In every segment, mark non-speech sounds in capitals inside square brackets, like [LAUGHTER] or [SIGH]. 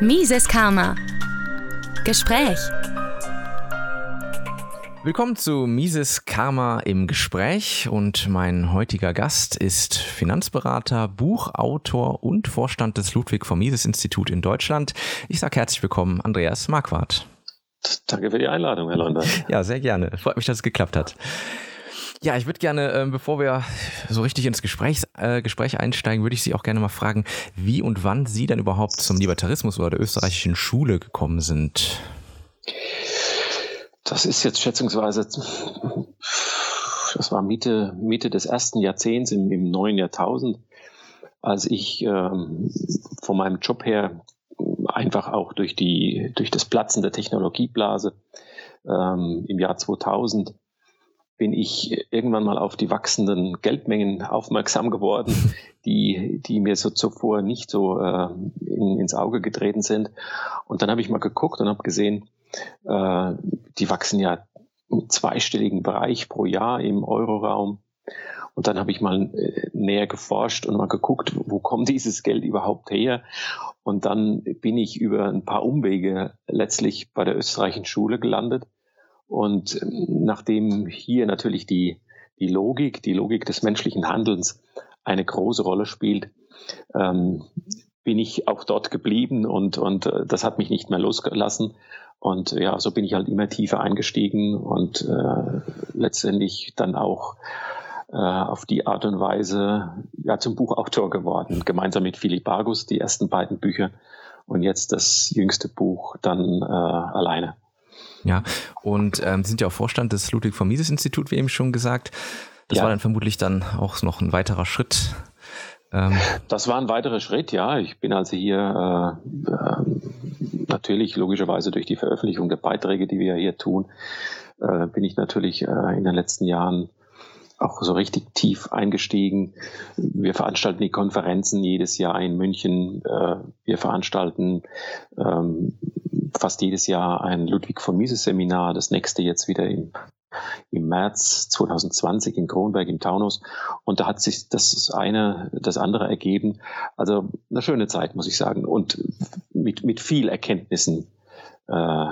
Mises Karma. Gespräch. Willkommen zu Mises Karma im Gespräch und mein heutiger Gast ist Finanzberater, Buchautor und Vorstand des Ludwig von Mises Institut in Deutschland. Ich sage herzlich willkommen, Andreas Marquardt. Danke für die Einladung, Herr London. Ja, sehr gerne. Freut mich, dass es geklappt hat. Ja, ich würde gerne, äh, bevor wir so richtig ins Gespräch, äh, Gespräch einsteigen, würde ich Sie auch gerne mal fragen, wie und wann Sie denn überhaupt zum Libertarismus oder der österreichischen Schule gekommen sind. Das ist jetzt schätzungsweise, das war Mitte, Mitte des ersten Jahrzehnts im, im neuen Jahrtausend, als ich ähm, von meinem Job her einfach auch durch, die, durch das Platzen der Technologieblase ähm, im Jahr 2000 bin ich irgendwann mal auf die wachsenden Geldmengen aufmerksam geworden, die, die mir so zuvor nicht so äh, in, ins Auge getreten sind. Und dann habe ich mal geguckt und habe gesehen, äh, die wachsen ja im zweistelligen Bereich pro Jahr im Euroraum. Und dann habe ich mal äh, näher geforscht und mal geguckt, wo kommt dieses Geld überhaupt her? Und dann bin ich über ein paar Umwege letztlich bei der österreichischen Schule gelandet und nachdem hier natürlich die, die Logik, die Logik des menschlichen Handelns eine große Rolle spielt, ähm, bin ich auch dort geblieben und, und äh, das hat mich nicht mehr losgelassen. Und ja, so bin ich halt immer tiefer eingestiegen und äh, letztendlich dann auch äh, auf die Art und Weise ja, zum Buchautor geworden, gemeinsam mit Philipp Argus, die ersten beiden Bücher und jetzt das jüngste Buch dann äh, alleine. Ja, und ähm, sind ja auch Vorstand des Ludwig von Mises Institut, wie eben schon gesagt. Das ja. war dann vermutlich dann auch noch ein weiterer Schritt. Ähm. Das war ein weiterer Schritt, ja. Ich bin also hier äh, äh, natürlich logischerweise durch die Veröffentlichung der Beiträge, die wir hier tun, äh, bin ich natürlich äh, in den letzten Jahren auch so richtig tief eingestiegen. Wir veranstalten die Konferenzen jedes Jahr in München. Äh, wir veranstalten ähm, fast jedes Jahr ein Ludwig von Mises Seminar, das nächste jetzt wieder im, im März 2020 in Kronberg im Taunus. Und da hat sich das eine, das andere ergeben. Also eine schöne Zeit, muss ich sagen. Und mit, mit viel Erkenntnissen äh,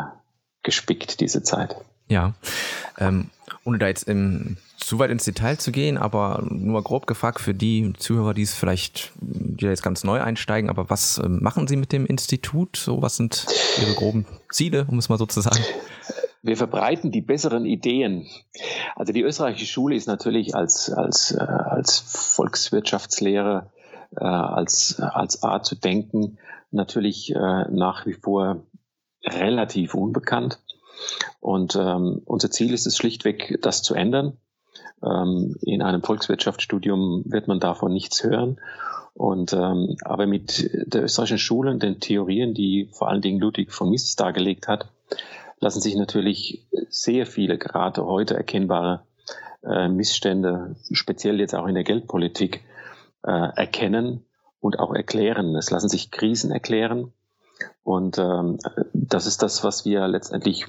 gespickt, diese Zeit. Ja, ähm, ohne da jetzt im, zu weit ins Detail zu gehen, aber nur grob gefragt für die Zuhörer, die es vielleicht, die jetzt ganz neu einsteigen, aber was äh, machen Sie mit dem Institut? So, was sind Ihre groben Ziele, um es mal so zu sagen? Wir verbreiten die besseren Ideen. Also die österreichische Schule ist natürlich als, als, äh, als Volkswirtschaftslehre, äh, als, als Art zu denken, natürlich äh, nach wie vor relativ unbekannt. Und ähm, unser Ziel ist es schlichtweg, das zu ändern. Ähm, in einem Volkswirtschaftsstudium wird man davon nichts hören. Und ähm, aber mit der österreichischen Schule und den Theorien, die vor allen Dingen Ludwig von Mises dargelegt hat, lassen sich natürlich sehr viele gerade heute erkennbare äh, Missstände, speziell jetzt auch in der Geldpolitik, äh, erkennen und auch erklären. Es lassen sich Krisen erklären. Und ähm, das ist das, was wir letztendlich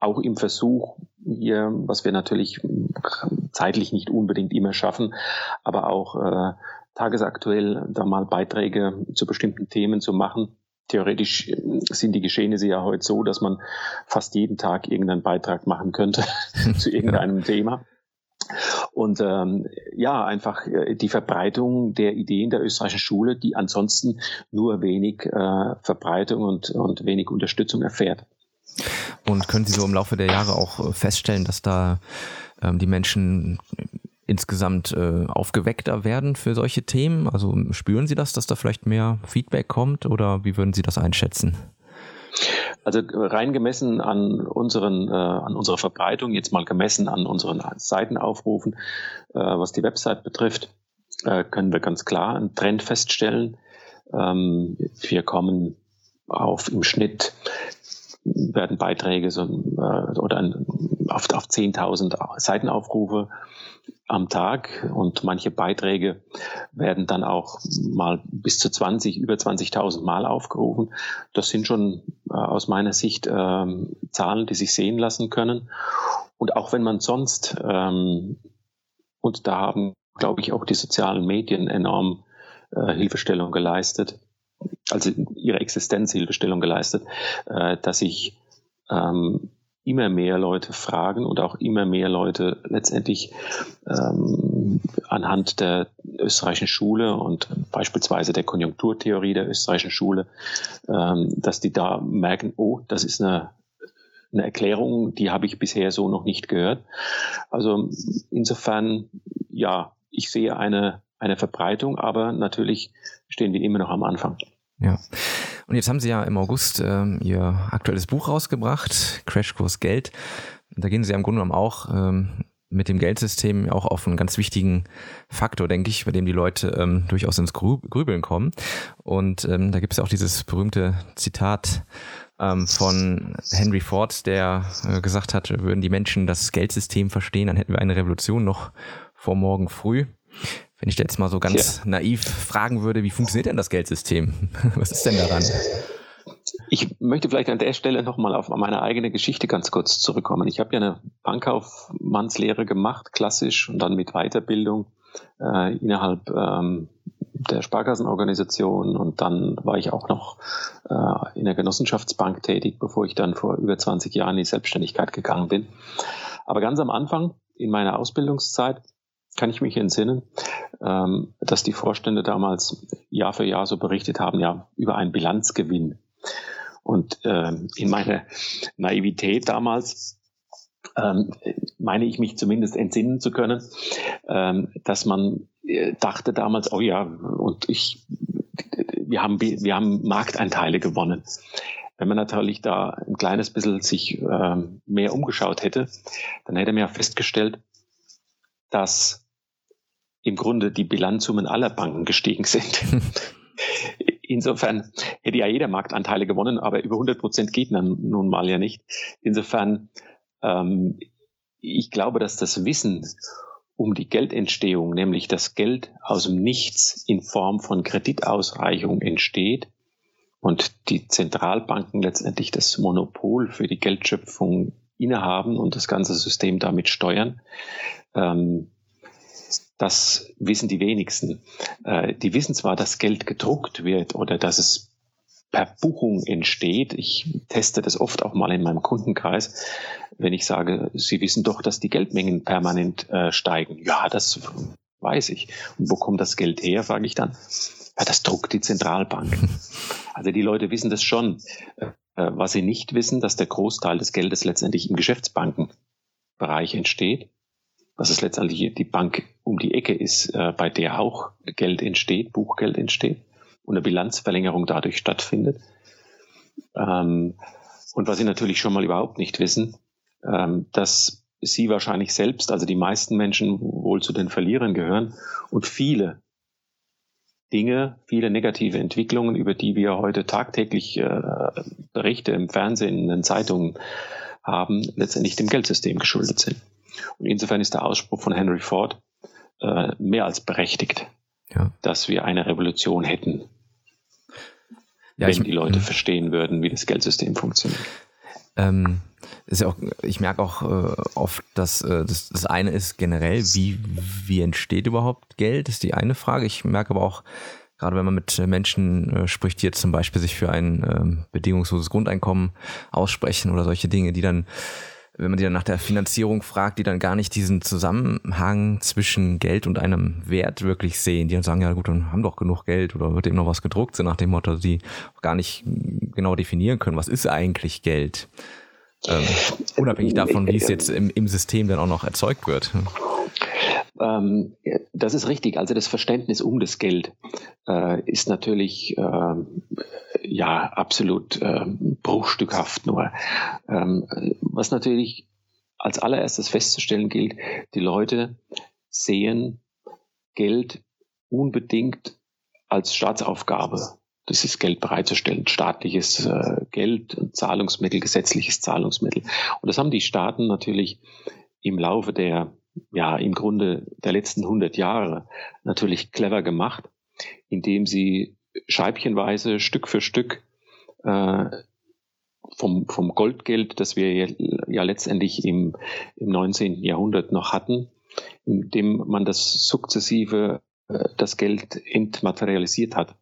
auch im Versuch hier, was wir natürlich zeitlich nicht unbedingt immer schaffen, aber auch äh, tagesaktuell da mal Beiträge zu bestimmten Themen zu machen. Theoretisch sind die Geschehnisse ja heute so, dass man fast jeden Tag irgendeinen Beitrag machen könnte [LAUGHS] zu irgendeinem. Thema. Und ähm, ja, einfach äh, die Verbreitung der Ideen der österreichischen Schule, die ansonsten nur wenig äh, Verbreitung und, und wenig Unterstützung erfährt. Und können Sie so im Laufe der Jahre auch äh, feststellen, dass da ähm, die Menschen insgesamt äh, aufgeweckter werden für solche Themen? Also spüren Sie das, dass da vielleicht mehr Feedback kommt oder wie würden Sie das einschätzen? Also rein gemessen an unseren, äh, an unserer Verbreitung, jetzt mal gemessen an unseren Seitenaufrufen, äh, was die Website betrifft, äh, können wir ganz klar einen Trend feststellen. Ähm, wir kommen auf im Schnitt werden Beiträge so, äh, oder ein, auf, auf 10.000 Seitenaufrufe am Tag und manche Beiträge werden dann auch mal bis zu 20, über 20.000 Mal aufgerufen. Das sind schon äh, aus meiner Sicht äh, Zahlen, die sich sehen lassen können. Und auch wenn man sonst, ähm, und da haben, glaube ich, auch die sozialen Medien enorm äh, Hilfestellung geleistet, also ihrer Existenz Hilfestellung geleistet, äh, dass ich ähm, immer mehr Leute fragen und auch immer mehr Leute letztendlich ähm, anhand der österreichischen Schule und beispielsweise der Konjunkturtheorie der österreichischen Schule, ähm, dass die da merken, oh, das ist eine, eine Erklärung, die habe ich bisher so noch nicht gehört. Also insofern, ja, ich sehe eine, eine Verbreitung, aber natürlich stehen wir immer noch am Anfang. Ja. Und jetzt haben Sie ja im August ähm, Ihr aktuelles Buch rausgebracht, Crashkurs Geld. Da gehen Sie ja im Grunde genommen auch ähm, mit dem Geldsystem auch auf einen ganz wichtigen Faktor, denke ich, bei dem die Leute ähm, durchaus ins Grübeln kommen. Und ähm, da gibt es ja auch dieses berühmte Zitat ähm, von Henry Ford, der äh, gesagt hat, würden die Menschen das Geldsystem verstehen, dann hätten wir eine Revolution noch vor morgen früh. Wenn ich jetzt mal so ganz ja. naiv fragen würde, wie funktioniert denn das Geldsystem? [LAUGHS] Was ist denn daran? Ich möchte vielleicht an der Stelle nochmal auf meine eigene Geschichte ganz kurz zurückkommen. Ich habe ja eine Bankkaufmannslehre gemacht, klassisch, und dann mit Weiterbildung äh, innerhalb ähm, der Sparkassenorganisation und dann war ich auch noch äh, in der Genossenschaftsbank tätig, bevor ich dann vor über 20 Jahren in die Selbstständigkeit gegangen bin. Aber ganz am Anfang in meiner Ausbildungszeit kann ich mich entsinnen, ähm, dass die Vorstände damals Jahr für Jahr so berichtet haben, ja, über einen Bilanzgewinn. Und ähm, in meiner Naivität damals ähm, meine ich mich zumindest entsinnen zu können, ähm, dass man äh, dachte damals, oh ja, und ich, wir haben, wir haben Markteinteile gewonnen. Wenn man natürlich da ein kleines bisschen sich ähm, mehr umgeschaut hätte, dann hätte man ja festgestellt, dass im Grunde die Bilanzsummen aller Banken gestiegen sind. [LAUGHS] Insofern hätte ja jeder Marktanteile gewonnen, aber über 100 Prozent geht nun mal ja nicht. Insofern, ähm, ich glaube, dass das Wissen um die Geldentstehung, nämlich das Geld aus dem Nichts in Form von Kreditausreichung entsteht und die Zentralbanken letztendlich das Monopol für die Geldschöpfung innehaben und das ganze System damit steuern, ähm, das wissen die wenigsten. Äh, die wissen zwar, dass Geld gedruckt wird oder dass es per Buchung entsteht. Ich teste das oft auch mal in meinem Kundenkreis, wenn ich sage, Sie wissen doch, dass die Geldmengen permanent äh, steigen. Ja, das weiß ich. Und wo kommt das Geld her, frage ich dann. Ja, das druckt die Zentralbank. [LAUGHS] Also die Leute wissen das schon. Äh, was sie nicht wissen, dass der Großteil des Geldes letztendlich im Geschäftsbankenbereich entsteht dass es letztendlich die Bank um die Ecke ist, äh, bei der auch Geld entsteht, Buchgeld entsteht und eine Bilanzverlängerung dadurch stattfindet. Ähm, und was Sie natürlich schon mal überhaupt nicht wissen, ähm, dass Sie wahrscheinlich selbst, also die meisten Menschen wohl zu den Verlierern gehören und viele Dinge, viele negative Entwicklungen, über die wir heute tagtäglich äh, Berichte im Fernsehen, in den Zeitungen haben, letztendlich dem Geldsystem geschuldet sind. Und insofern ist der Ausspruch von Henry Ford äh, mehr als berechtigt, ja. dass wir eine Revolution hätten, ja, wenn ich, die Leute verstehen würden, wie das Geldsystem funktioniert. Ähm, ist ja auch, ich merke auch äh, oft, dass äh, das, das eine ist generell, wie, wie entsteht überhaupt Geld, ist die eine Frage. Ich merke aber auch, gerade wenn man mit Menschen äh, spricht, die jetzt zum Beispiel sich für ein äh, bedingungsloses Grundeinkommen aussprechen oder solche Dinge, die dann wenn man die dann nach der Finanzierung fragt, die dann gar nicht diesen Zusammenhang zwischen Geld und einem Wert wirklich sehen, die dann sagen, ja gut, dann haben doch genug Geld oder wird eben noch was gedruckt, so nach dem Motto, die gar nicht genau definieren können, was ist eigentlich Geld. Ähm, unabhängig davon, wie es jetzt im, im System dann auch noch erzeugt wird. Ähm, das ist richtig. Also das Verständnis um das Geld äh, ist natürlich äh, ja absolut äh, bruchstückhaft nur. Ähm, was natürlich als allererstes festzustellen gilt, die Leute sehen Geld unbedingt als Staatsaufgabe dieses Geld bereitzustellen, staatliches äh, Geld, Zahlungsmittel, gesetzliches Zahlungsmittel. Und das haben die Staaten natürlich im Laufe der ja im Grunde der letzten 100 Jahre natürlich clever gemacht, indem sie scheibchenweise Stück für Stück äh, vom, vom Goldgeld, das wir ja, letztendlich im, im 19. Jahrhundert noch hatten, indem man das sukzessive äh, das Geld entmaterialisiert hat.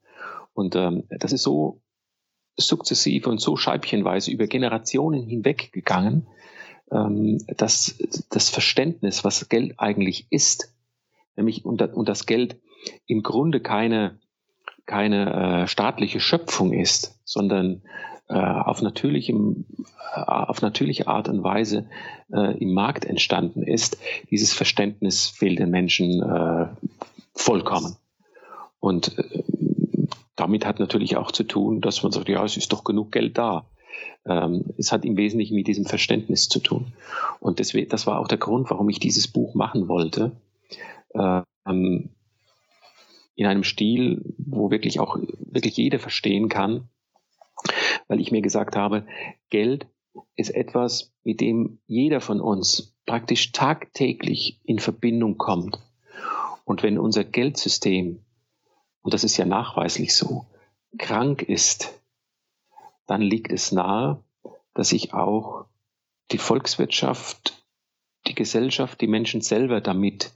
Und ähm, das ist so sukzessive und so scheibchenweise über Generationen hinweg gegangen, ähm, dass das Verständnis, was Geld eigentlich ist, nämlich und, und das Geld im Grunde keine, keine äh, staatliche Schöpfung ist, sondern äh, auf, natürlichem, äh, auf natürliche Art und Weise äh, im Markt entstanden ist, dieses Verständnis fehlt den Menschen äh, vollkommen. Und äh, damit hat natürlich auch zu tun, dass man sagt, ja, es ist doch genug Geld da. Ähm, es hat im Wesentlichen mit diesem Verständnis zu tun. Und deswegen, das war auch der Grund, warum ich dieses Buch machen wollte. Ähm, in einem Stil, wo wirklich auch wirklich jeder verstehen kann, weil ich mir gesagt habe, Geld ist etwas, mit dem jeder von uns praktisch tagtäglich in Verbindung kommt. Und wenn unser Geldsystem, und das ist ja nachweislich so, krank ist, dann liegt es nahe, dass sich auch die Volkswirtschaft, die Gesellschaft, die Menschen selber damit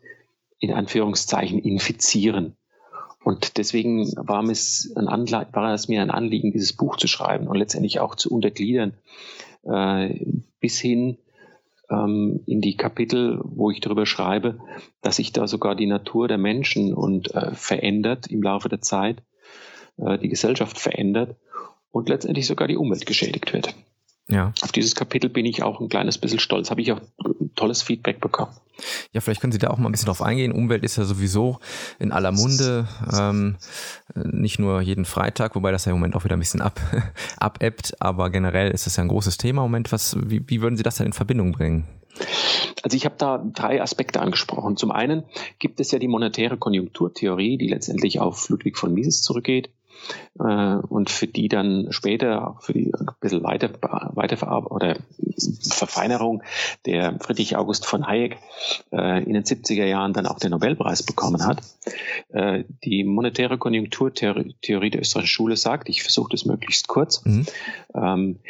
in Anführungszeichen infizieren. Und deswegen war es, war es mir ein Anliegen, dieses Buch zu schreiben und letztendlich auch zu untergliedern, äh, bis hin ähm, in die Kapitel, wo ich darüber schreibe, dass sich da sogar die Natur der Menschen und äh, verändert im Laufe der Zeit, äh, die Gesellschaft verändert und letztendlich sogar die Umwelt geschädigt wird. Ja. Auf dieses Kapitel bin ich auch ein kleines bisschen stolz. Habe ich auch tolles Feedback bekommen. Ja, vielleicht können Sie da auch mal ein bisschen drauf eingehen. Umwelt ist ja sowieso in aller Munde, ähm, nicht nur jeden Freitag, wobei das ja im Moment auch wieder ein bisschen ab, [LAUGHS] abebbt, aber generell ist das ja ein großes Thema im Moment. Was, wie, wie würden Sie das dann in Verbindung bringen? Also ich habe da drei Aspekte angesprochen. Zum einen gibt es ja die monetäre Konjunkturtheorie, die letztendlich auf Ludwig von Mises zurückgeht äh, und für die dann später, für die ein bisschen weiter, weiter oder Verfeinerung der Friedrich August von Hayek äh, in den 70er Jahren dann auch den Nobelpreis bekommen hat. Äh, die monetäre Konjunkturtheorie der österreichischen Schule sagt, ich versuche das möglichst kurz, mhm. ähm,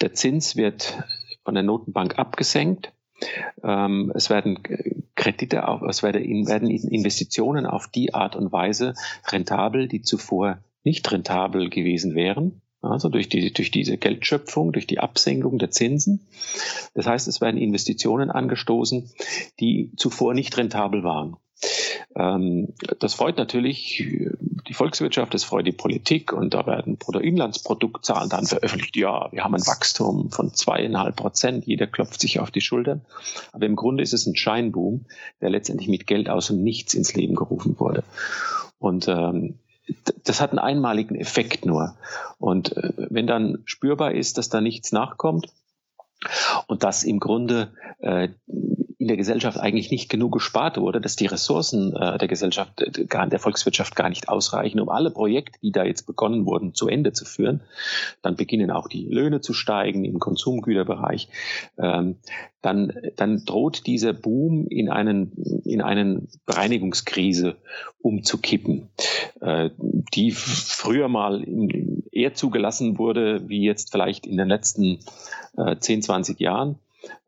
der Zins wird von der Notenbank abgesenkt. Ähm, es werden Kredite auf, es werden, Investitionen auf die Art und Weise rentabel, die zuvor nicht rentabel gewesen wären. Also durch, die, durch diese Geldschöpfung, durch die Absenkung der Zinsen. Das heißt, es werden Investitionen angestoßen, die zuvor nicht rentabel waren. Ähm, das freut natürlich die Volkswirtschaft, das freut die Politik und da werden Bruttoinlandsproduktzahlen dann veröffentlicht. Ja, wir haben ein Wachstum von zweieinhalb Prozent, jeder klopft sich auf die Schultern. Aber im Grunde ist es ein Scheinboom, der letztendlich mit Geld aus dem Nichts ins Leben gerufen wurde. Und ähm, das hat einen einmaligen Effekt nur. Und äh, wenn dann spürbar ist, dass da nichts nachkommt und dass im Grunde äh, in der Gesellschaft eigentlich nicht genug gespart wurde, dass die Ressourcen äh, der Gesellschaft, äh, der Volkswirtschaft gar nicht ausreichen, um alle Projekte, die da jetzt begonnen wurden, zu Ende zu führen. Dann beginnen auch die Löhne zu steigen im Konsumgüterbereich. Ähm, dann, dann droht dieser Boom in einen, in einen Bereinigungskrise umzukippen, äh, die früher mal eher zugelassen wurde, wie jetzt vielleicht in den letzten äh, 10, 20 Jahren.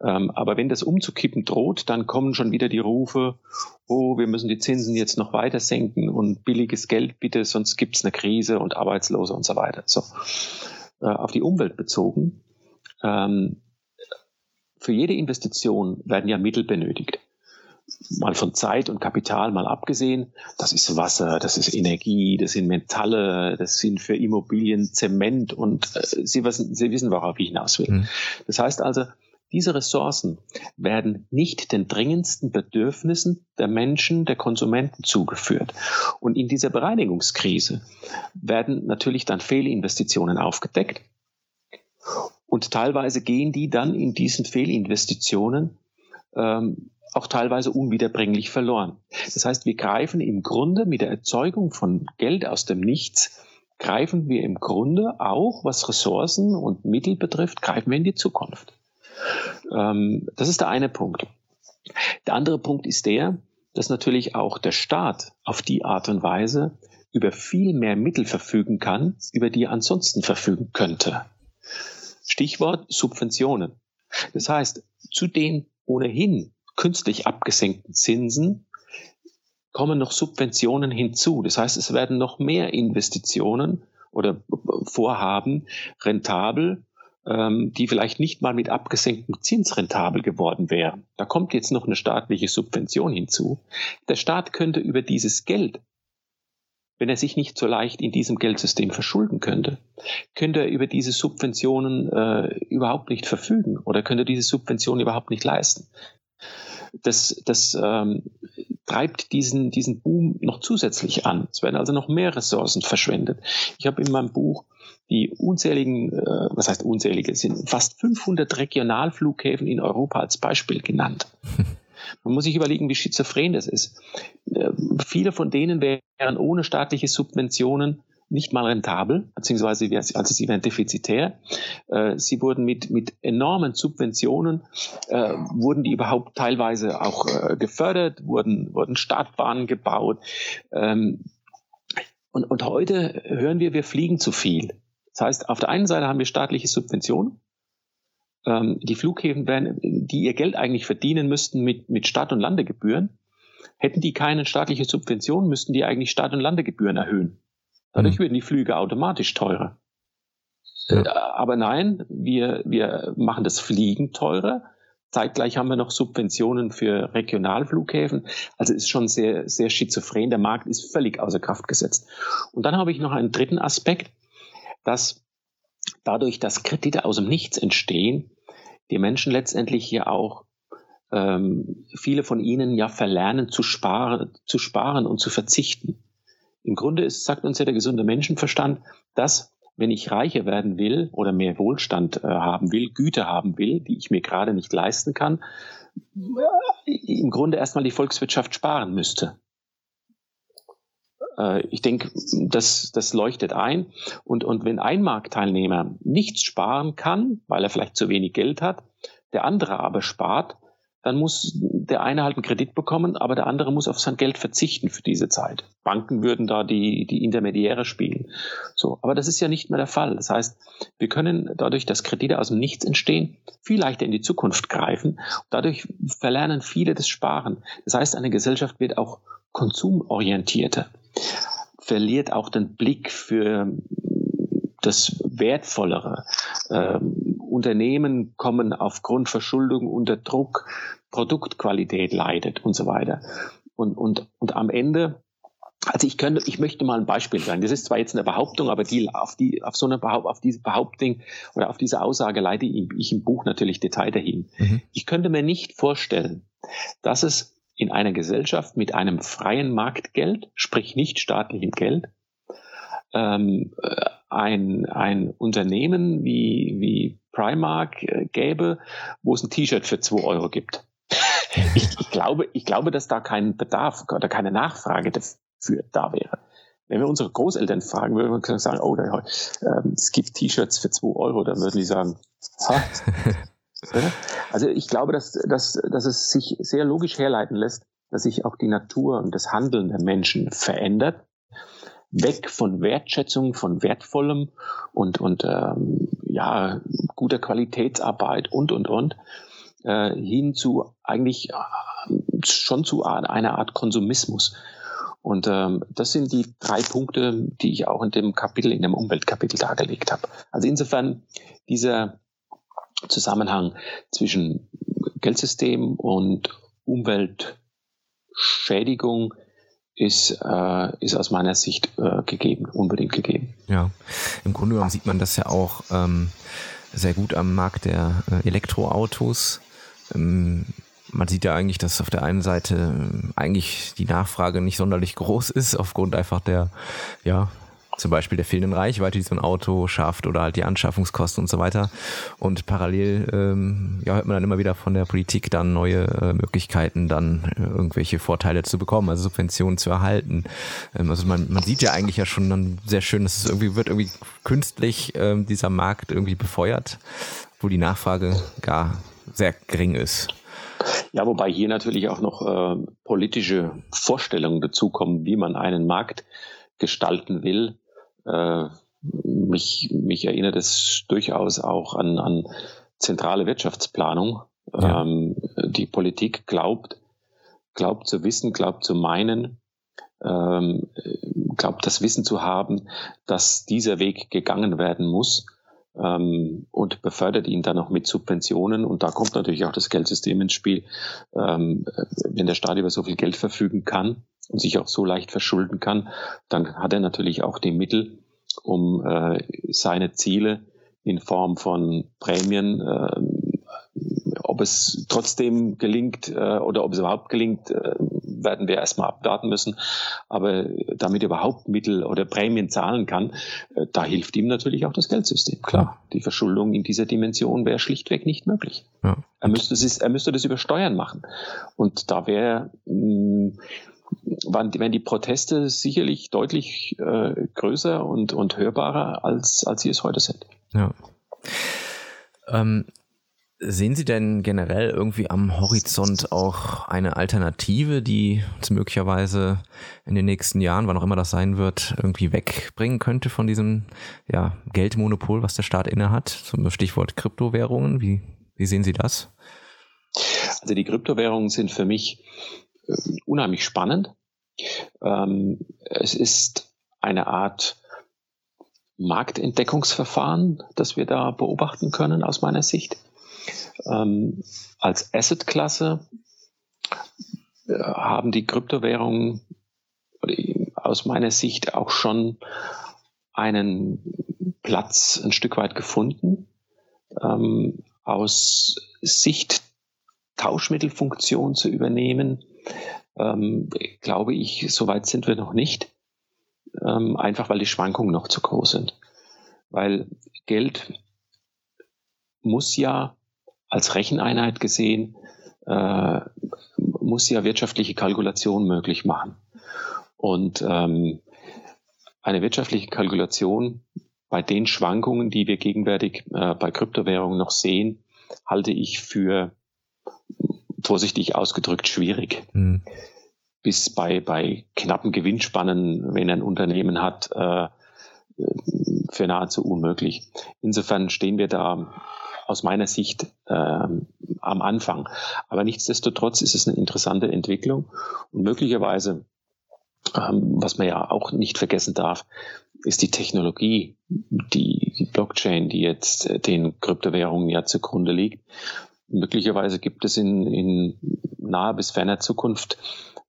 Ähm, aber wenn das umzukippen droht, dann kommen schon wieder die Rufe, oh, wir müssen die Zinsen jetzt noch weiter senken und billiges Geld bitte, sonst gibt es eine Krise und Arbeitslose und so weiter. So. Äh, auf die Umwelt bezogen. Ähm, für jede Investition werden ja Mittel benötigt. Mal von Zeit und Kapital mal abgesehen. Das ist Wasser, das ist Energie, das sind Metalle, das sind für Immobilien Zement und äh, Sie, wissen, Sie wissen, worauf ich hinaus will. Mhm. Das heißt also, diese Ressourcen werden nicht den dringendsten Bedürfnissen der Menschen, der Konsumenten zugeführt. Und in dieser Bereinigungskrise werden natürlich dann Fehlinvestitionen aufgedeckt. Und teilweise gehen die dann in diesen Fehlinvestitionen ähm, auch teilweise unwiederbringlich verloren. Das heißt, wir greifen im Grunde mit der Erzeugung von Geld aus dem Nichts, greifen wir im Grunde auch, was Ressourcen und Mittel betrifft, greifen wir in die Zukunft. Ähm, das ist der eine Punkt. Der andere Punkt ist der, dass natürlich auch der Staat auf die Art und Weise über viel mehr Mittel verfügen kann, über die er ansonsten verfügen könnte. Stichwort Subventionen. Das heißt, zu den ohnehin künstlich abgesenkten Zinsen kommen noch Subventionen hinzu. Das heißt, es werden noch mehr Investitionen oder vorhaben, rentabel, ähm, die vielleicht nicht mal mit abgesenktem Zins rentabel geworden wären. Da kommt jetzt noch eine staatliche Subvention hinzu. Der Staat könnte über dieses Geld wenn er sich nicht so leicht in diesem Geldsystem verschulden könnte, könnte er über diese Subventionen äh, überhaupt nicht verfügen oder könnte diese Subventionen überhaupt nicht leisten. Das, das ähm, treibt diesen, diesen Boom noch zusätzlich an. Es werden also noch mehr Ressourcen verschwendet. Ich habe in meinem Buch die unzähligen, äh, was heißt unzählige, sind fast 500 Regionalflughäfen in Europa als Beispiel genannt. [LAUGHS] Man muss sich überlegen, wie schizophren das ist. Äh, viele von denen wären ohne staatliche Subventionen nicht mal rentabel, beziehungsweise also sie wären defizitär. Äh, sie wurden mit, mit enormen Subventionen, äh, wurden die überhaupt teilweise auch äh, gefördert, wurden, wurden Startbahnen gebaut. Ähm, und, und heute hören wir, wir fliegen zu viel. Das heißt, auf der einen Seite haben wir staatliche Subventionen, ähm, die Flughäfen werden, die ihr Geld eigentlich verdienen müssten mit, mit Start- und Landegebühren, hätten die keine staatliche Subvention, müssten die eigentlich Start- und Landegebühren erhöhen. Dadurch mhm. würden die Flüge automatisch teurer. Ja. Äh, aber nein, wir, wir machen das Fliegen teurer. Zeitgleich haben wir noch Subventionen für Regionalflughäfen. Also ist schon sehr, sehr schizophren. Der Markt ist völlig außer Kraft gesetzt. Und dann habe ich noch einen dritten Aspekt, dass dadurch, dass Kredite aus dem Nichts entstehen, die Menschen letztendlich hier auch ähm, viele von ihnen ja verlernen zu sparen, zu sparen und zu verzichten. Im Grunde ist, sagt uns ja der gesunde Menschenverstand, dass wenn ich reicher werden will oder mehr Wohlstand äh, haben will, Güter haben will, die ich mir gerade nicht leisten kann, im Grunde erstmal die Volkswirtschaft sparen müsste. Äh, ich denke, das, das leuchtet ein. Und, und wenn ein Marktteilnehmer nichts sparen kann, weil er vielleicht zu wenig Geld hat, der andere aber spart, dann muss der eine halt einen Kredit bekommen, aber der andere muss auf sein Geld verzichten für diese Zeit. Banken würden da die, die Intermediäre spielen. So, aber das ist ja nicht mehr der Fall. Das heißt, wir können dadurch, dass Kredite aus dem Nichts entstehen, viel leichter in die Zukunft greifen. Dadurch verlernen viele das Sparen. Das heißt, eine Gesellschaft wird auch konsumorientierter verliert auch den Blick für das Wertvollere. Ähm, Unternehmen kommen aufgrund Verschuldung unter Druck, Produktqualität leidet und so weiter. Und, und, und am Ende, also ich könnte, ich möchte mal ein Beispiel sagen. Das ist zwar jetzt eine Behauptung, aber die, auf die, auf so eine Behaupt, auf diese Behauptung oder auf diese Aussage leite ich im Buch natürlich Detail dahin. Mhm. Ich könnte mir nicht vorstellen, dass es in einer Gesellschaft mit einem freien Marktgeld, sprich nicht staatlichem Geld, ähm, äh, ein, ein Unternehmen wie, wie Primark äh, gäbe, wo es ein T-Shirt für zwei Euro gibt. Ich, ich, glaube, ich glaube, dass da kein Bedarf oder keine Nachfrage dafür da wäre. Wenn wir unsere Großeltern fragen, würden wir sagen, oh, da, äh, es gibt T-Shirts für zwei Euro, dann würden die sagen, ha, [LAUGHS] Also ich glaube, dass, dass, dass es sich sehr logisch herleiten lässt, dass sich auch die Natur und das Handeln der Menschen verändert. Weg von Wertschätzung, von Wertvollem und, und ähm, ja, guter Qualitätsarbeit und, und, und, äh, hin zu eigentlich äh, schon zu einer Art Konsumismus. Und ähm, das sind die drei Punkte, die ich auch in dem Kapitel, in dem Umweltkapitel dargelegt habe. Also insofern dieser Zusammenhang zwischen Geldsystem und Umweltschädigung ist, äh, ist aus meiner Sicht äh, gegeben, unbedingt gegeben. Ja, im Grunde genommen sieht man das ja auch ähm, sehr gut am Markt der äh, Elektroautos. Ähm, man sieht ja eigentlich, dass auf der einen Seite ähm, eigentlich die Nachfrage nicht sonderlich groß ist, aufgrund einfach der ja, zum Beispiel der fehlenden Reichweite, die so ein Auto schafft oder halt die Anschaffungskosten und so weiter. Und parallel ähm, ja, hört man dann immer wieder von der Politik dann neue äh, Möglichkeiten, dann äh, irgendwelche Vorteile zu bekommen, also Subventionen zu erhalten. Ähm, also man, man sieht ja eigentlich ja schon dann sehr schön, dass es irgendwie wird irgendwie künstlich ähm, dieser Markt irgendwie befeuert, wo die Nachfrage gar sehr gering ist. Ja, wobei hier natürlich auch noch äh, politische Vorstellungen dazukommen, wie man einen Markt gestalten will. Äh, mich, mich erinnert es durchaus auch an, an zentrale Wirtschaftsplanung. Ja. Ähm, die Politik glaubt, glaubt zu wissen, glaubt zu meinen, ähm, glaubt das Wissen zu haben, dass dieser Weg gegangen werden muss ähm, und befördert ihn dann auch mit Subventionen. Und da kommt natürlich auch das Geldsystem ins Spiel. Ähm, wenn der Staat über so viel Geld verfügen kann und sich auch so leicht verschulden kann, dann hat er natürlich auch die Mittel, um äh, seine Ziele in Form von Prämien äh, ob es trotzdem gelingt äh, oder ob es überhaupt gelingt, äh, werden wir erstmal abwarten müssen. Aber damit er überhaupt Mittel oder Prämien zahlen kann, äh, da hilft ihm natürlich auch das Geldsystem. Klar, die Verschuldung in dieser Dimension wäre schlichtweg nicht möglich. Ja. Er, müsste es, er müsste das über Steuern machen. Und da wäre mm, wären die Proteste sicherlich deutlich äh, größer und, und hörbarer, als, als sie es heute sind. Ja. Ähm, Sehen Sie denn generell irgendwie am Horizont auch eine Alternative, die uns möglicherweise in den nächsten Jahren, wann auch immer das sein wird, irgendwie wegbringen könnte von diesem ja, Geldmonopol, was der Staat innehat? Zum Stichwort Kryptowährungen. Wie, wie sehen Sie das? Also die Kryptowährungen sind für mich äh, unheimlich spannend. Ähm, es ist eine Art Marktentdeckungsverfahren, das wir da beobachten können aus meiner Sicht ähm, als Assetklasse äh, haben die Kryptowährungen aus meiner Sicht auch schon einen Platz ein Stück weit gefunden. Ähm, aus Sicht Tauschmittelfunktion zu übernehmen, ähm, glaube ich, soweit sind wir noch nicht. Ähm, einfach weil die Schwankungen noch zu groß sind. Weil Geld muss ja als Recheneinheit gesehen, äh, muss ja wirtschaftliche Kalkulation möglich machen. Und ähm, eine wirtschaftliche Kalkulation bei den Schwankungen, die wir gegenwärtig äh, bei Kryptowährungen noch sehen, halte ich für vorsichtig ausgedrückt schwierig. Mhm. Bis bei, bei knappen Gewinnspannen, wenn ein Unternehmen hat, äh, für nahezu unmöglich. Insofern stehen wir da aus meiner Sicht ähm, am Anfang. Aber nichtsdestotrotz ist es eine interessante Entwicklung und möglicherweise, ähm, was man ja auch nicht vergessen darf, ist die Technologie, die, die Blockchain, die jetzt äh, den Kryptowährungen ja zugrunde liegt. Möglicherweise gibt es in, in naher bis ferner Zukunft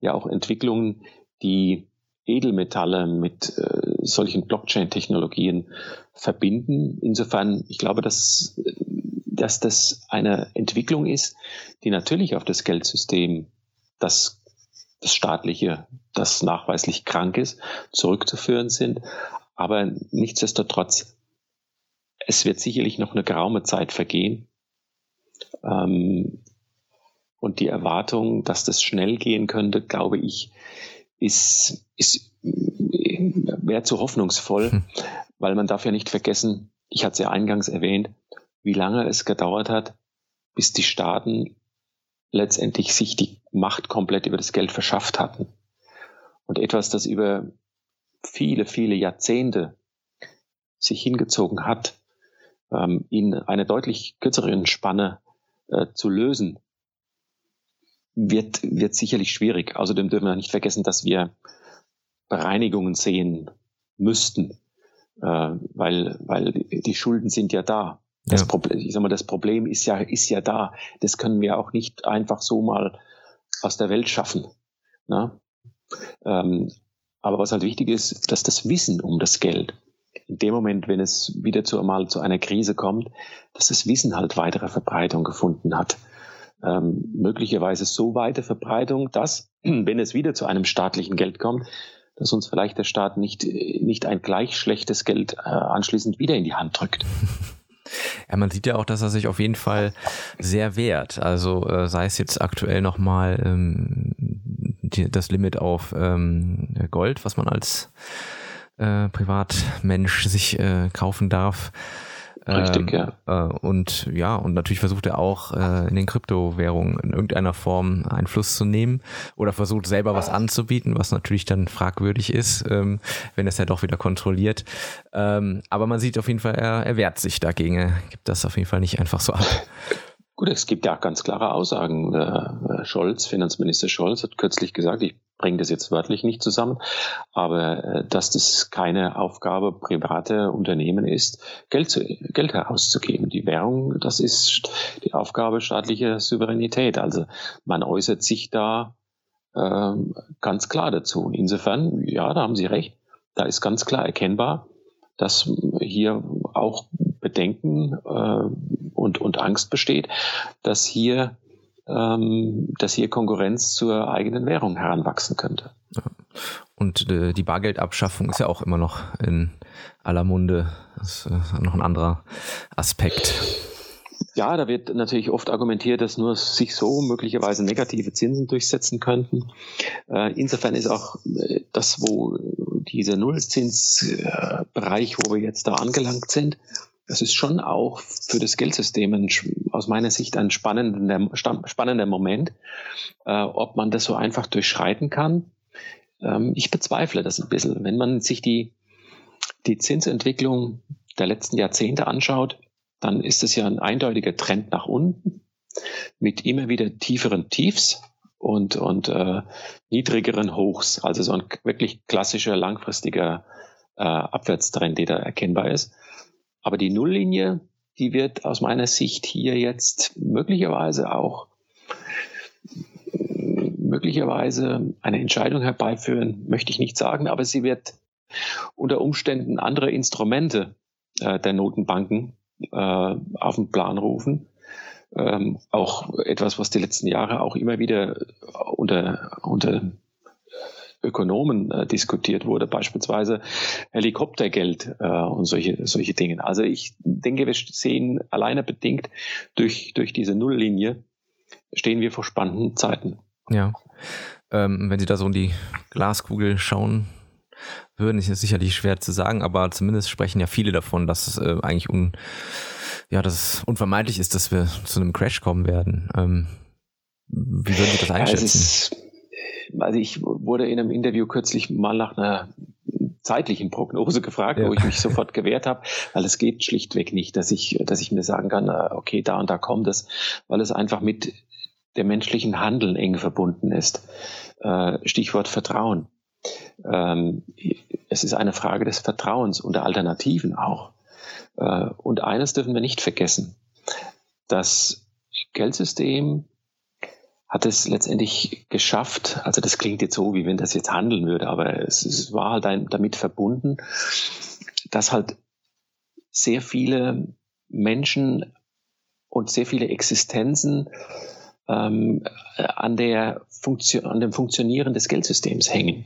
ja auch Entwicklungen, die Edelmetalle mit äh, solchen Blockchain-Technologien verbinden. Insofern, ich glaube, dass dass das eine Entwicklung ist, die natürlich auf das Geldsystem, das, das staatliche, das nachweislich krank ist, zurückzuführen sind. Aber nichtsdestotrotz, es wird sicherlich noch eine geraume Zeit vergehen. Ähm, und die Erwartung, dass das schnell gehen könnte, glaube ich, ist, ist wäre zu hoffnungsvoll, hm. weil man darf ja nicht vergessen, ich hatte es ja eingangs erwähnt, wie lange es gedauert hat, bis die Staaten letztendlich sich die Macht komplett über das Geld verschafft hatten. Und etwas, das über viele, viele Jahrzehnte sich hingezogen hat, ähm, in einer deutlich kürzeren Spanne äh, zu lösen, wird, wird sicherlich schwierig. Außerdem dürfen wir nicht vergessen, dass wir Bereinigungen sehen müssten, äh, weil, weil die Schulden sind ja da. Das ja. Problem, ich sag mal, das Problem ist ja, ist ja da. Das können wir auch nicht einfach so mal aus der Welt schaffen. Ne? Ähm, aber was halt wichtig ist, dass das Wissen um das Geld, in dem Moment, wenn es wieder zu einmal zu einer Krise kommt, dass das Wissen halt weitere Verbreitung gefunden hat. Ähm, möglicherweise so weite Verbreitung, dass, [CLEARS THROAT] wenn es wieder zu einem staatlichen Geld kommt, dass uns vielleicht der Staat nicht, nicht ein gleich schlechtes Geld äh, anschließend wieder in die Hand drückt. [LAUGHS] Ja, man sieht ja auch, dass er sich auf jeden Fall sehr wehrt. Also äh, sei es jetzt aktuell nochmal ähm, das Limit auf ähm, Gold, was man als äh, Privatmensch sich äh, kaufen darf. Richtig, ähm, ja. Äh, und ja, und natürlich versucht er auch äh, in den Kryptowährungen in irgendeiner Form Einfluss zu nehmen oder versucht selber was anzubieten, was natürlich dann fragwürdig ist, ähm, wenn es ja doch wieder kontrolliert. Ähm, aber man sieht auf jeden Fall, er, er wehrt sich dagegen. Er gibt das auf jeden Fall nicht einfach so ab. [LAUGHS] Gut, es gibt ja auch ganz klare Aussagen. Scholz, Finanzminister Scholz, hat kürzlich gesagt, ich bringe das jetzt wörtlich nicht zusammen, aber äh, dass das keine Aufgabe privater Unternehmen ist, Geld, zu, Geld herauszugeben. Die Währung, das ist die Aufgabe staatlicher Souveränität. Also man äußert sich da äh, ganz klar dazu. Insofern, ja, da haben Sie recht, da ist ganz klar erkennbar, dass hier auch Bedenken äh, und, und Angst besteht, dass hier ähm, dass hier Konkurrenz zur eigenen Währung heranwachsen könnte. Und äh, die Bargeldabschaffung ist ja auch immer noch in aller Munde. Das ist äh, noch ein anderer Aspekt. Ja, da wird natürlich oft argumentiert, dass nur sich so möglicherweise negative Zinsen durchsetzen könnten. Äh, insofern ist auch äh, das, wo dieser Nullzinsbereich, wo wir jetzt da angelangt sind, das ist schon auch für das Geldsystem ein, aus meiner Sicht ein spannender, spannender Moment, äh, ob man das so einfach durchschreiten kann. Ähm, ich bezweifle das ein bisschen. Wenn man sich die, die Zinsentwicklung der letzten Jahrzehnte anschaut, dann ist es ja ein eindeutiger Trend nach unten mit immer wieder tieferen Tiefs und, und äh, niedrigeren Hochs. Also so ein wirklich klassischer langfristiger äh, Abwärtstrend, der da erkennbar ist. Aber die Nulllinie, die wird aus meiner Sicht hier jetzt möglicherweise auch möglicherweise eine Entscheidung herbeiführen, möchte ich nicht sagen, aber sie wird unter Umständen andere Instrumente äh, der Notenbanken äh, auf den Plan rufen. Ähm, auch etwas, was die letzten Jahre auch immer wieder unter, unter Ökonomen äh, diskutiert wurde, beispielsweise Helikoptergeld äh, und solche, solche Dinge. Also ich denke, wir sehen alleine bedingt durch, durch diese Nulllinie stehen wir vor spannenden Zeiten. Ja. Ähm, wenn Sie da so in die Glaskugel schauen würden, ist es sicherlich schwer zu sagen, aber zumindest sprechen ja viele davon, dass es äh, eigentlich un, ja, dass es unvermeidlich ist, dass wir zu einem Crash kommen werden. Ähm, wie würden Sie das einschätzen? Ja, also ich wurde in einem Interview kürzlich mal nach einer zeitlichen Prognose gefragt, ja. wo ich mich sofort gewehrt habe, weil es geht schlichtweg nicht, dass ich, dass ich mir sagen kann, äh, okay, da und da kommt es, weil es einfach mit dem menschlichen Handeln eng verbunden ist. Äh, Stichwort Vertrauen. Ähm, es ist eine Frage des Vertrauens und der Alternativen auch. Äh, und eines dürfen wir nicht vergessen. Das Geldsystem hat es letztendlich geschafft, also das klingt jetzt so, wie wenn das jetzt handeln würde, aber es, es war halt ein, damit verbunden, dass halt sehr viele Menschen und sehr viele Existenzen ähm, an, der Funktion, an dem Funktionieren des Geldsystems hängen.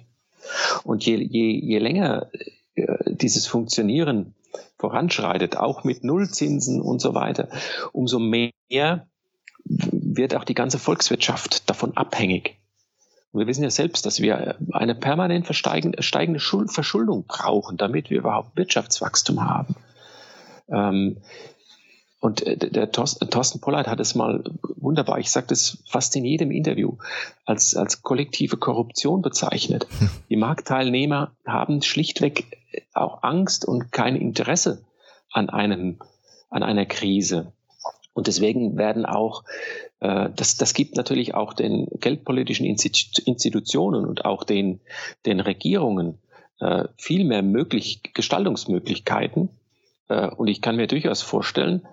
Und je, je, je länger äh, dieses Funktionieren voranschreitet, auch mit Nullzinsen und so weiter, umso mehr wird auch die ganze Volkswirtschaft davon abhängig. Und wir wissen ja selbst, dass wir eine permanent steigende Verschuldung brauchen, damit wir überhaupt Wirtschaftswachstum haben. Ähm, und äh, der Thorsten Pollard hat es mal wunderbar, ich sage das fast in jedem Interview, als, als kollektive Korruption bezeichnet. Hm. Die Marktteilnehmer haben schlichtweg auch Angst und kein Interesse an einem, an einer Krise. Und deswegen werden auch, äh, das, das gibt natürlich auch den geldpolitischen Institutionen und auch den, den Regierungen äh, viel mehr möglich, Gestaltungsmöglichkeiten. Äh, und ich kann mir durchaus vorstellen,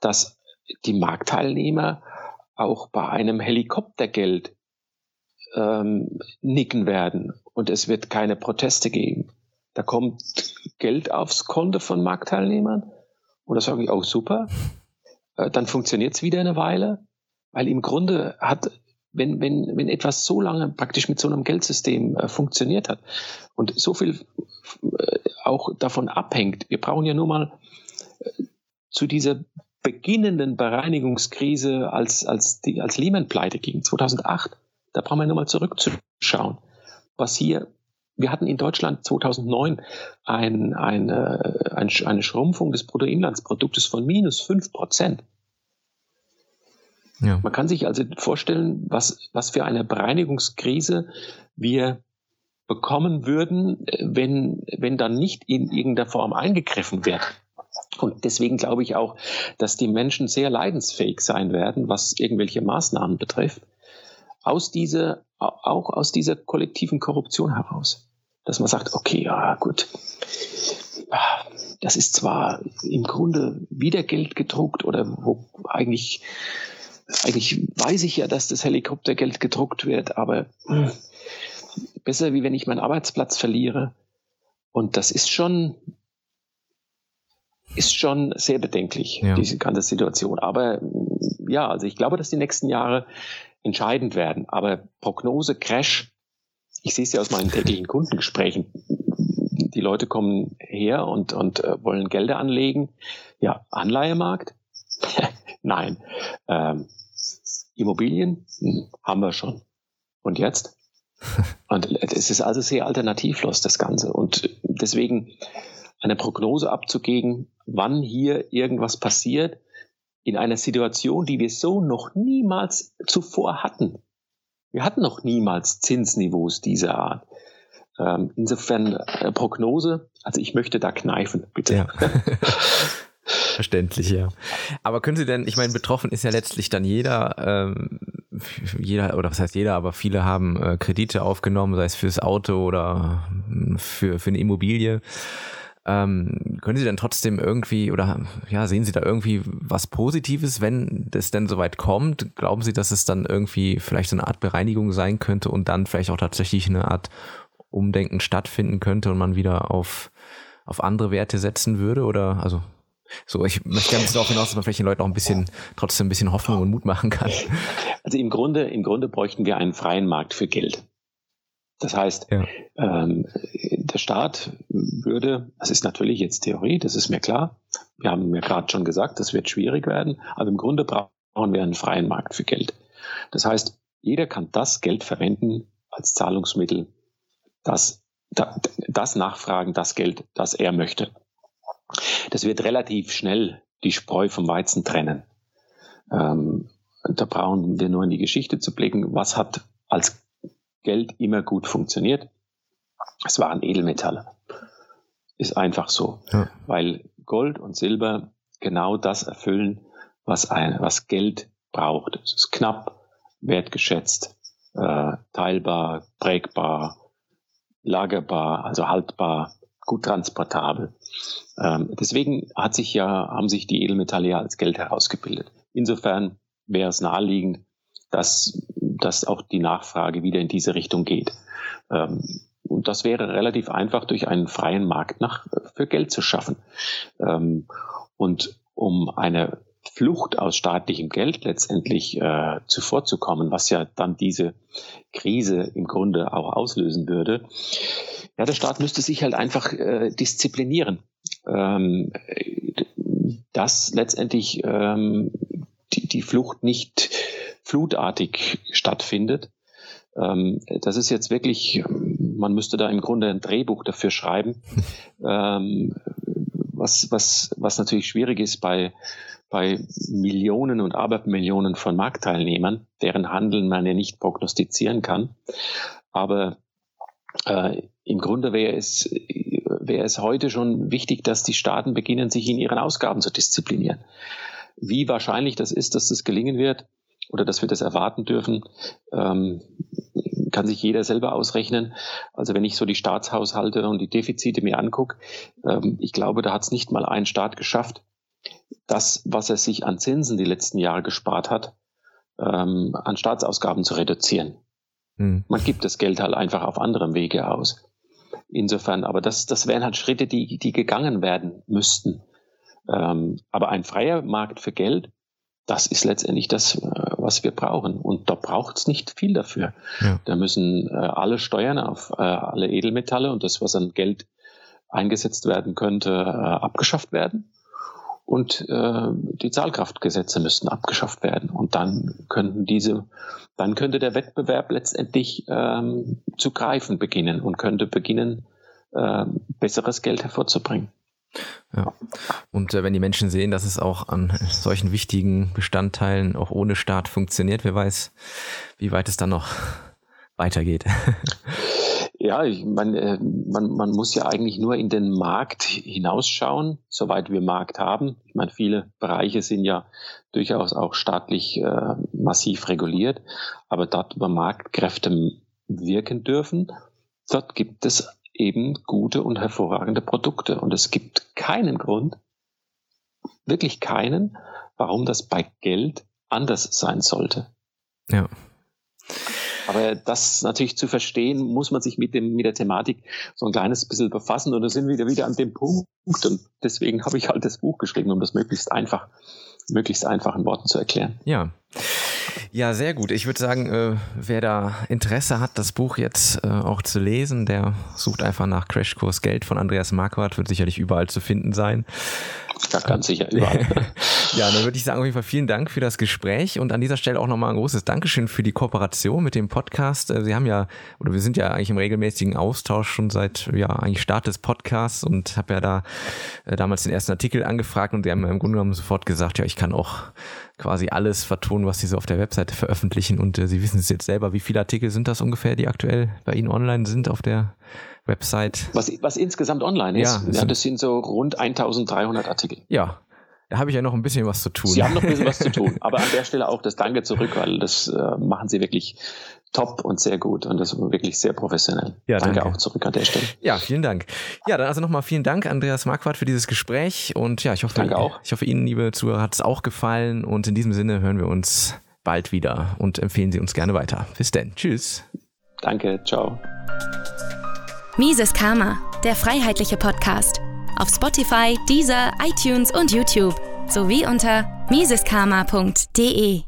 dass die Marktteilnehmer auch bei einem Helikoptergeld ähm, nicken werden und es wird keine Proteste geben. Da kommt Geld aufs Konto von Marktteilnehmern und da sage ich, oh super, äh, dann funktioniert es wieder eine Weile, weil im Grunde hat, wenn, wenn, wenn etwas so lange praktisch mit so einem Geldsystem äh, funktioniert hat und so viel äh, auch davon abhängt, wir brauchen ja nur mal zu dieser beginnenden Bereinigungskrise, als, als, die, als Lehman-Pleite ging, 2008, da brauchen wir nur mal zurückzuschauen, was hier wir hatten in Deutschland 2009 ein, eine, ein, eine Schrumpfung des Bruttoinlandsproduktes von minus fünf Prozent. Ja. Man kann sich also vorstellen, was, was für eine Bereinigungskrise wir bekommen würden, wenn, wenn dann nicht in irgendeiner Form eingegriffen wird. Und deswegen glaube ich auch, dass die Menschen sehr leidensfähig sein werden, was irgendwelche Maßnahmen betrifft. Aus dieser auch aus dieser kollektiven Korruption heraus. Dass man sagt, okay, ja gut, das ist zwar im Grunde wieder Geld gedruckt oder wo eigentlich, eigentlich weiß ich ja, dass das Helikoptergeld gedruckt wird, aber besser wie wenn ich meinen Arbeitsplatz verliere. Und das ist schon, ist schon sehr bedenklich, ja. diese ganze Situation. Aber ja, also ich glaube, dass die nächsten Jahre entscheidend werden. Aber Prognose, Crash, ich sehe es ja aus meinen täglichen Kundengesprächen. Die Leute kommen her und, und äh, wollen Gelder anlegen. Ja, Anleihemarkt? [LAUGHS] Nein. Ähm, Immobilien? Hm, haben wir schon. Und jetzt? [LAUGHS] Und es ist also sehr alternativlos, das Ganze. Und deswegen eine Prognose abzugeben, wann hier irgendwas passiert, in einer Situation, die wir so noch niemals zuvor hatten. Wir hatten noch niemals Zinsniveaus dieser Art. Ähm, insofern äh, Prognose, also ich möchte da kneifen, bitte. Ja. [LAUGHS] Verständlich, ja. Aber können Sie denn, ich meine, betroffen ist ja letztlich dann jeder, ähm, jeder, oder was heißt jeder, aber viele haben äh, Kredite aufgenommen, sei es fürs Auto oder für, für eine Immobilie. Ähm, können Sie denn trotzdem irgendwie oder ja, sehen Sie da irgendwie was Positives, wenn das denn soweit kommt? Glauben Sie, dass es dann irgendwie vielleicht so eine Art Bereinigung sein könnte und dann vielleicht auch tatsächlich eine Art Umdenken stattfinden könnte und man wieder auf, auf andere Werte setzen würde? Oder also so, ich möchte gerne darauf hinaus, dass man vielleicht den Leuten auch ein bisschen trotzdem ein bisschen Hoffnung und Mut machen kann. Also im Grunde, im Grunde bräuchten wir einen freien Markt für Geld. Das heißt, ja. ähm, der Staat würde, das ist natürlich jetzt Theorie, das ist mir klar. Wir haben mir gerade schon gesagt, das wird schwierig werden, aber im Grunde brauchen wir einen freien Markt für Geld. Das heißt, jeder kann das Geld verwenden als Zahlungsmittel, das, das nachfragen, das Geld, das er möchte. Das wird relativ schnell die Spreu vom Weizen trennen. Ähm, da brauchen wir nur in die Geschichte zu blicken, was hat als Geld immer gut funktioniert. Es waren Edelmetalle. Ist einfach so. Ja. Weil Gold und Silber genau das erfüllen, was, ein, was Geld braucht. Es ist knapp, wertgeschätzt, äh, teilbar, prägbar, lagerbar, also haltbar, gut transportabel. Ähm, deswegen hat sich ja, haben sich die Edelmetalle ja als Geld herausgebildet. Insofern wäre es naheliegend, dass, dass auch die Nachfrage wieder in diese Richtung geht. Ähm, und das wäre relativ einfach durch einen freien Markt nach, für Geld zu schaffen. Ähm, und um eine Flucht aus staatlichem Geld letztendlich äh, zuvorzukommen, was ja dann diese Krise im Grunde auch auslösen würde. Ja, der Staat müsste sich halt einfach äh, disziplinieren, ähm, dass letztendlich ähm, die, die Flucht nicht flutartig stattfindet. Ähm, das ist jetzt wirklich, man müsste da im Grunde ein Drehbuch dafür schreiben, [LAUGHS] ähm, was, was, was natürlich schwierig ist bei, bei Millionen und Abermillionen von Marktteilnehmern, deren Handeln man ja nicht prognostizieren kann. Aber äh, im Grunde wäre es, wäre es heute schon wichtig, dass die Staaten beginnen, sich in ihren Ausgaben zu disziplinieren. Wie wahrscheinlich das ist, dass das gelingen wird, oder dass wir das erwarten dürfen, ähm, kann sich jeder selber ausrechnen. Also wenn ich so die Staatshaushalte und die Defizite mir angucke, ähm, ich glaube, da hat es nicht mal ein Staat geschafft, das, was er sich an Zinsen die letzten Jahre gespart hat, ähm, an Staatsausgaben zu reduzieren. Mhm. Man gibt das Geld halt einfach auf anderem Wege aus. Insofern, aber das, das wären halt Schritte, die, die gegangen werden müssten. Ähm, aber ein freier Markt für Geld, das ist letztendlich das, äh, was wir brauchen. Und da braucht es nicht viel dafür. Ja. Da müssen äh, alle Steuern auf äh, alle Edelmetalle und das, was an Geld eingesetzt werden könnte, äh, abgeschafft werden. Und äh, die Zahlkraftgesetze müssten abgeschafft werden. Und dann könnten diese, dann könnte der Wettbewerb letztendlich ähm, zu greifen beginnen und könnte beginnen, äh, besseres Geld hervorzubringen. Ja. Und äh, wenn die Menschen sehen, dass es auch an solchen wichtigen Bestandteilen auch ohne Staat funktioniert, wer weiß, wie weit es dann noch weitergeht. [LAUGHS] Ja, ich meine, äh, man, man muss ja eigentlich nur in den Markt hinausschauen, soweit wir Markt haben. Ich meine, viele Bereiche sind ja durchaus auch staatlich äh, massiv reguliert, aber dort, wo Marktkräfte wirken dürfen, dort gibt es eben gute und hervorragende Produkte. Und es gibt keinen Grund, wirklich keinen, warum das bei Geld anders sein sollte. Ja. Aber das natürlich zu verstehen, muss man sich mit, dem, mit der Thematik so ein kleines bisschen befassen. Und da sind wir wieder, wieder an dem Punkt. Und deswegen habe ich halt das Buch geschrieben, um das möglichst einfach, möglichst einfach in Worten zu erklären. Ja. Ja, sehr gut. Ich würde sagen, äh, wer da Interesse hat, das Buch jetzt äh, auch zu lesen, der sucht einfach nach Crashkurs Geld von Andreas Marquardt, wird sicherlich überall zu finden sein. Ja, ganz sicher, überall. [LAUGHS] ja, dann würde ich sagen, auf jeden Fall vielen Dank für das Gespräch und an dieser Stelle auch nochmal ein großes Dankeschön für die Kooperation mit dem Podcast. Äh, Sie haben ja, oder wir sind ja eigentlich im regelmäßigen Austausch schon seit, ja, eigentlich Start des Podcasts und habe ja da äh, damals den ersten Artikel angefragt und Sie haben im Grunde genommen sofort gesagt, ja, ich kann auch quasi alles vertonen, was Sie so auf der Webseite veröffentlichen und äh, Sie wissen es jetzt selber, wie viele Artikel sind das ungefähr, die aktuell bei Ihnen online sind auf der Website. Was, was insgesamt online ist, ja, ja das sind so rund 1300 Artikel. Ja, da habe ich ja noch ein bisschen was zu tun. Sie haben noch ein bisschen was zu tun. [LAUGHS] Aber an der Stelle auch das Danke zurück, weil das äh, machen Sie wirklich top und sehr gut und das wirklich sehr professionell. Ja, danke, danke, auch zurück an der Stelle. Ja, vielen Dank. Ja, dann also nochmal vielen Dank, Andreas Marquardt, für dieses Gespräch und ja, ich hoffe, danke auch. ich hoffe Ihnen, liebe Zuhörer, hat es auch gefallen und in diesem Sinne hören wir uns bald wieder und empfehlen Sie uns gerne weiter. Bis denn. Tschüss. Danke, ciao. Mises Karma, der freiheitliche Podcast. Auf Spotify, Deezer, iTunes und YouTube sowie unter miseskarma.de.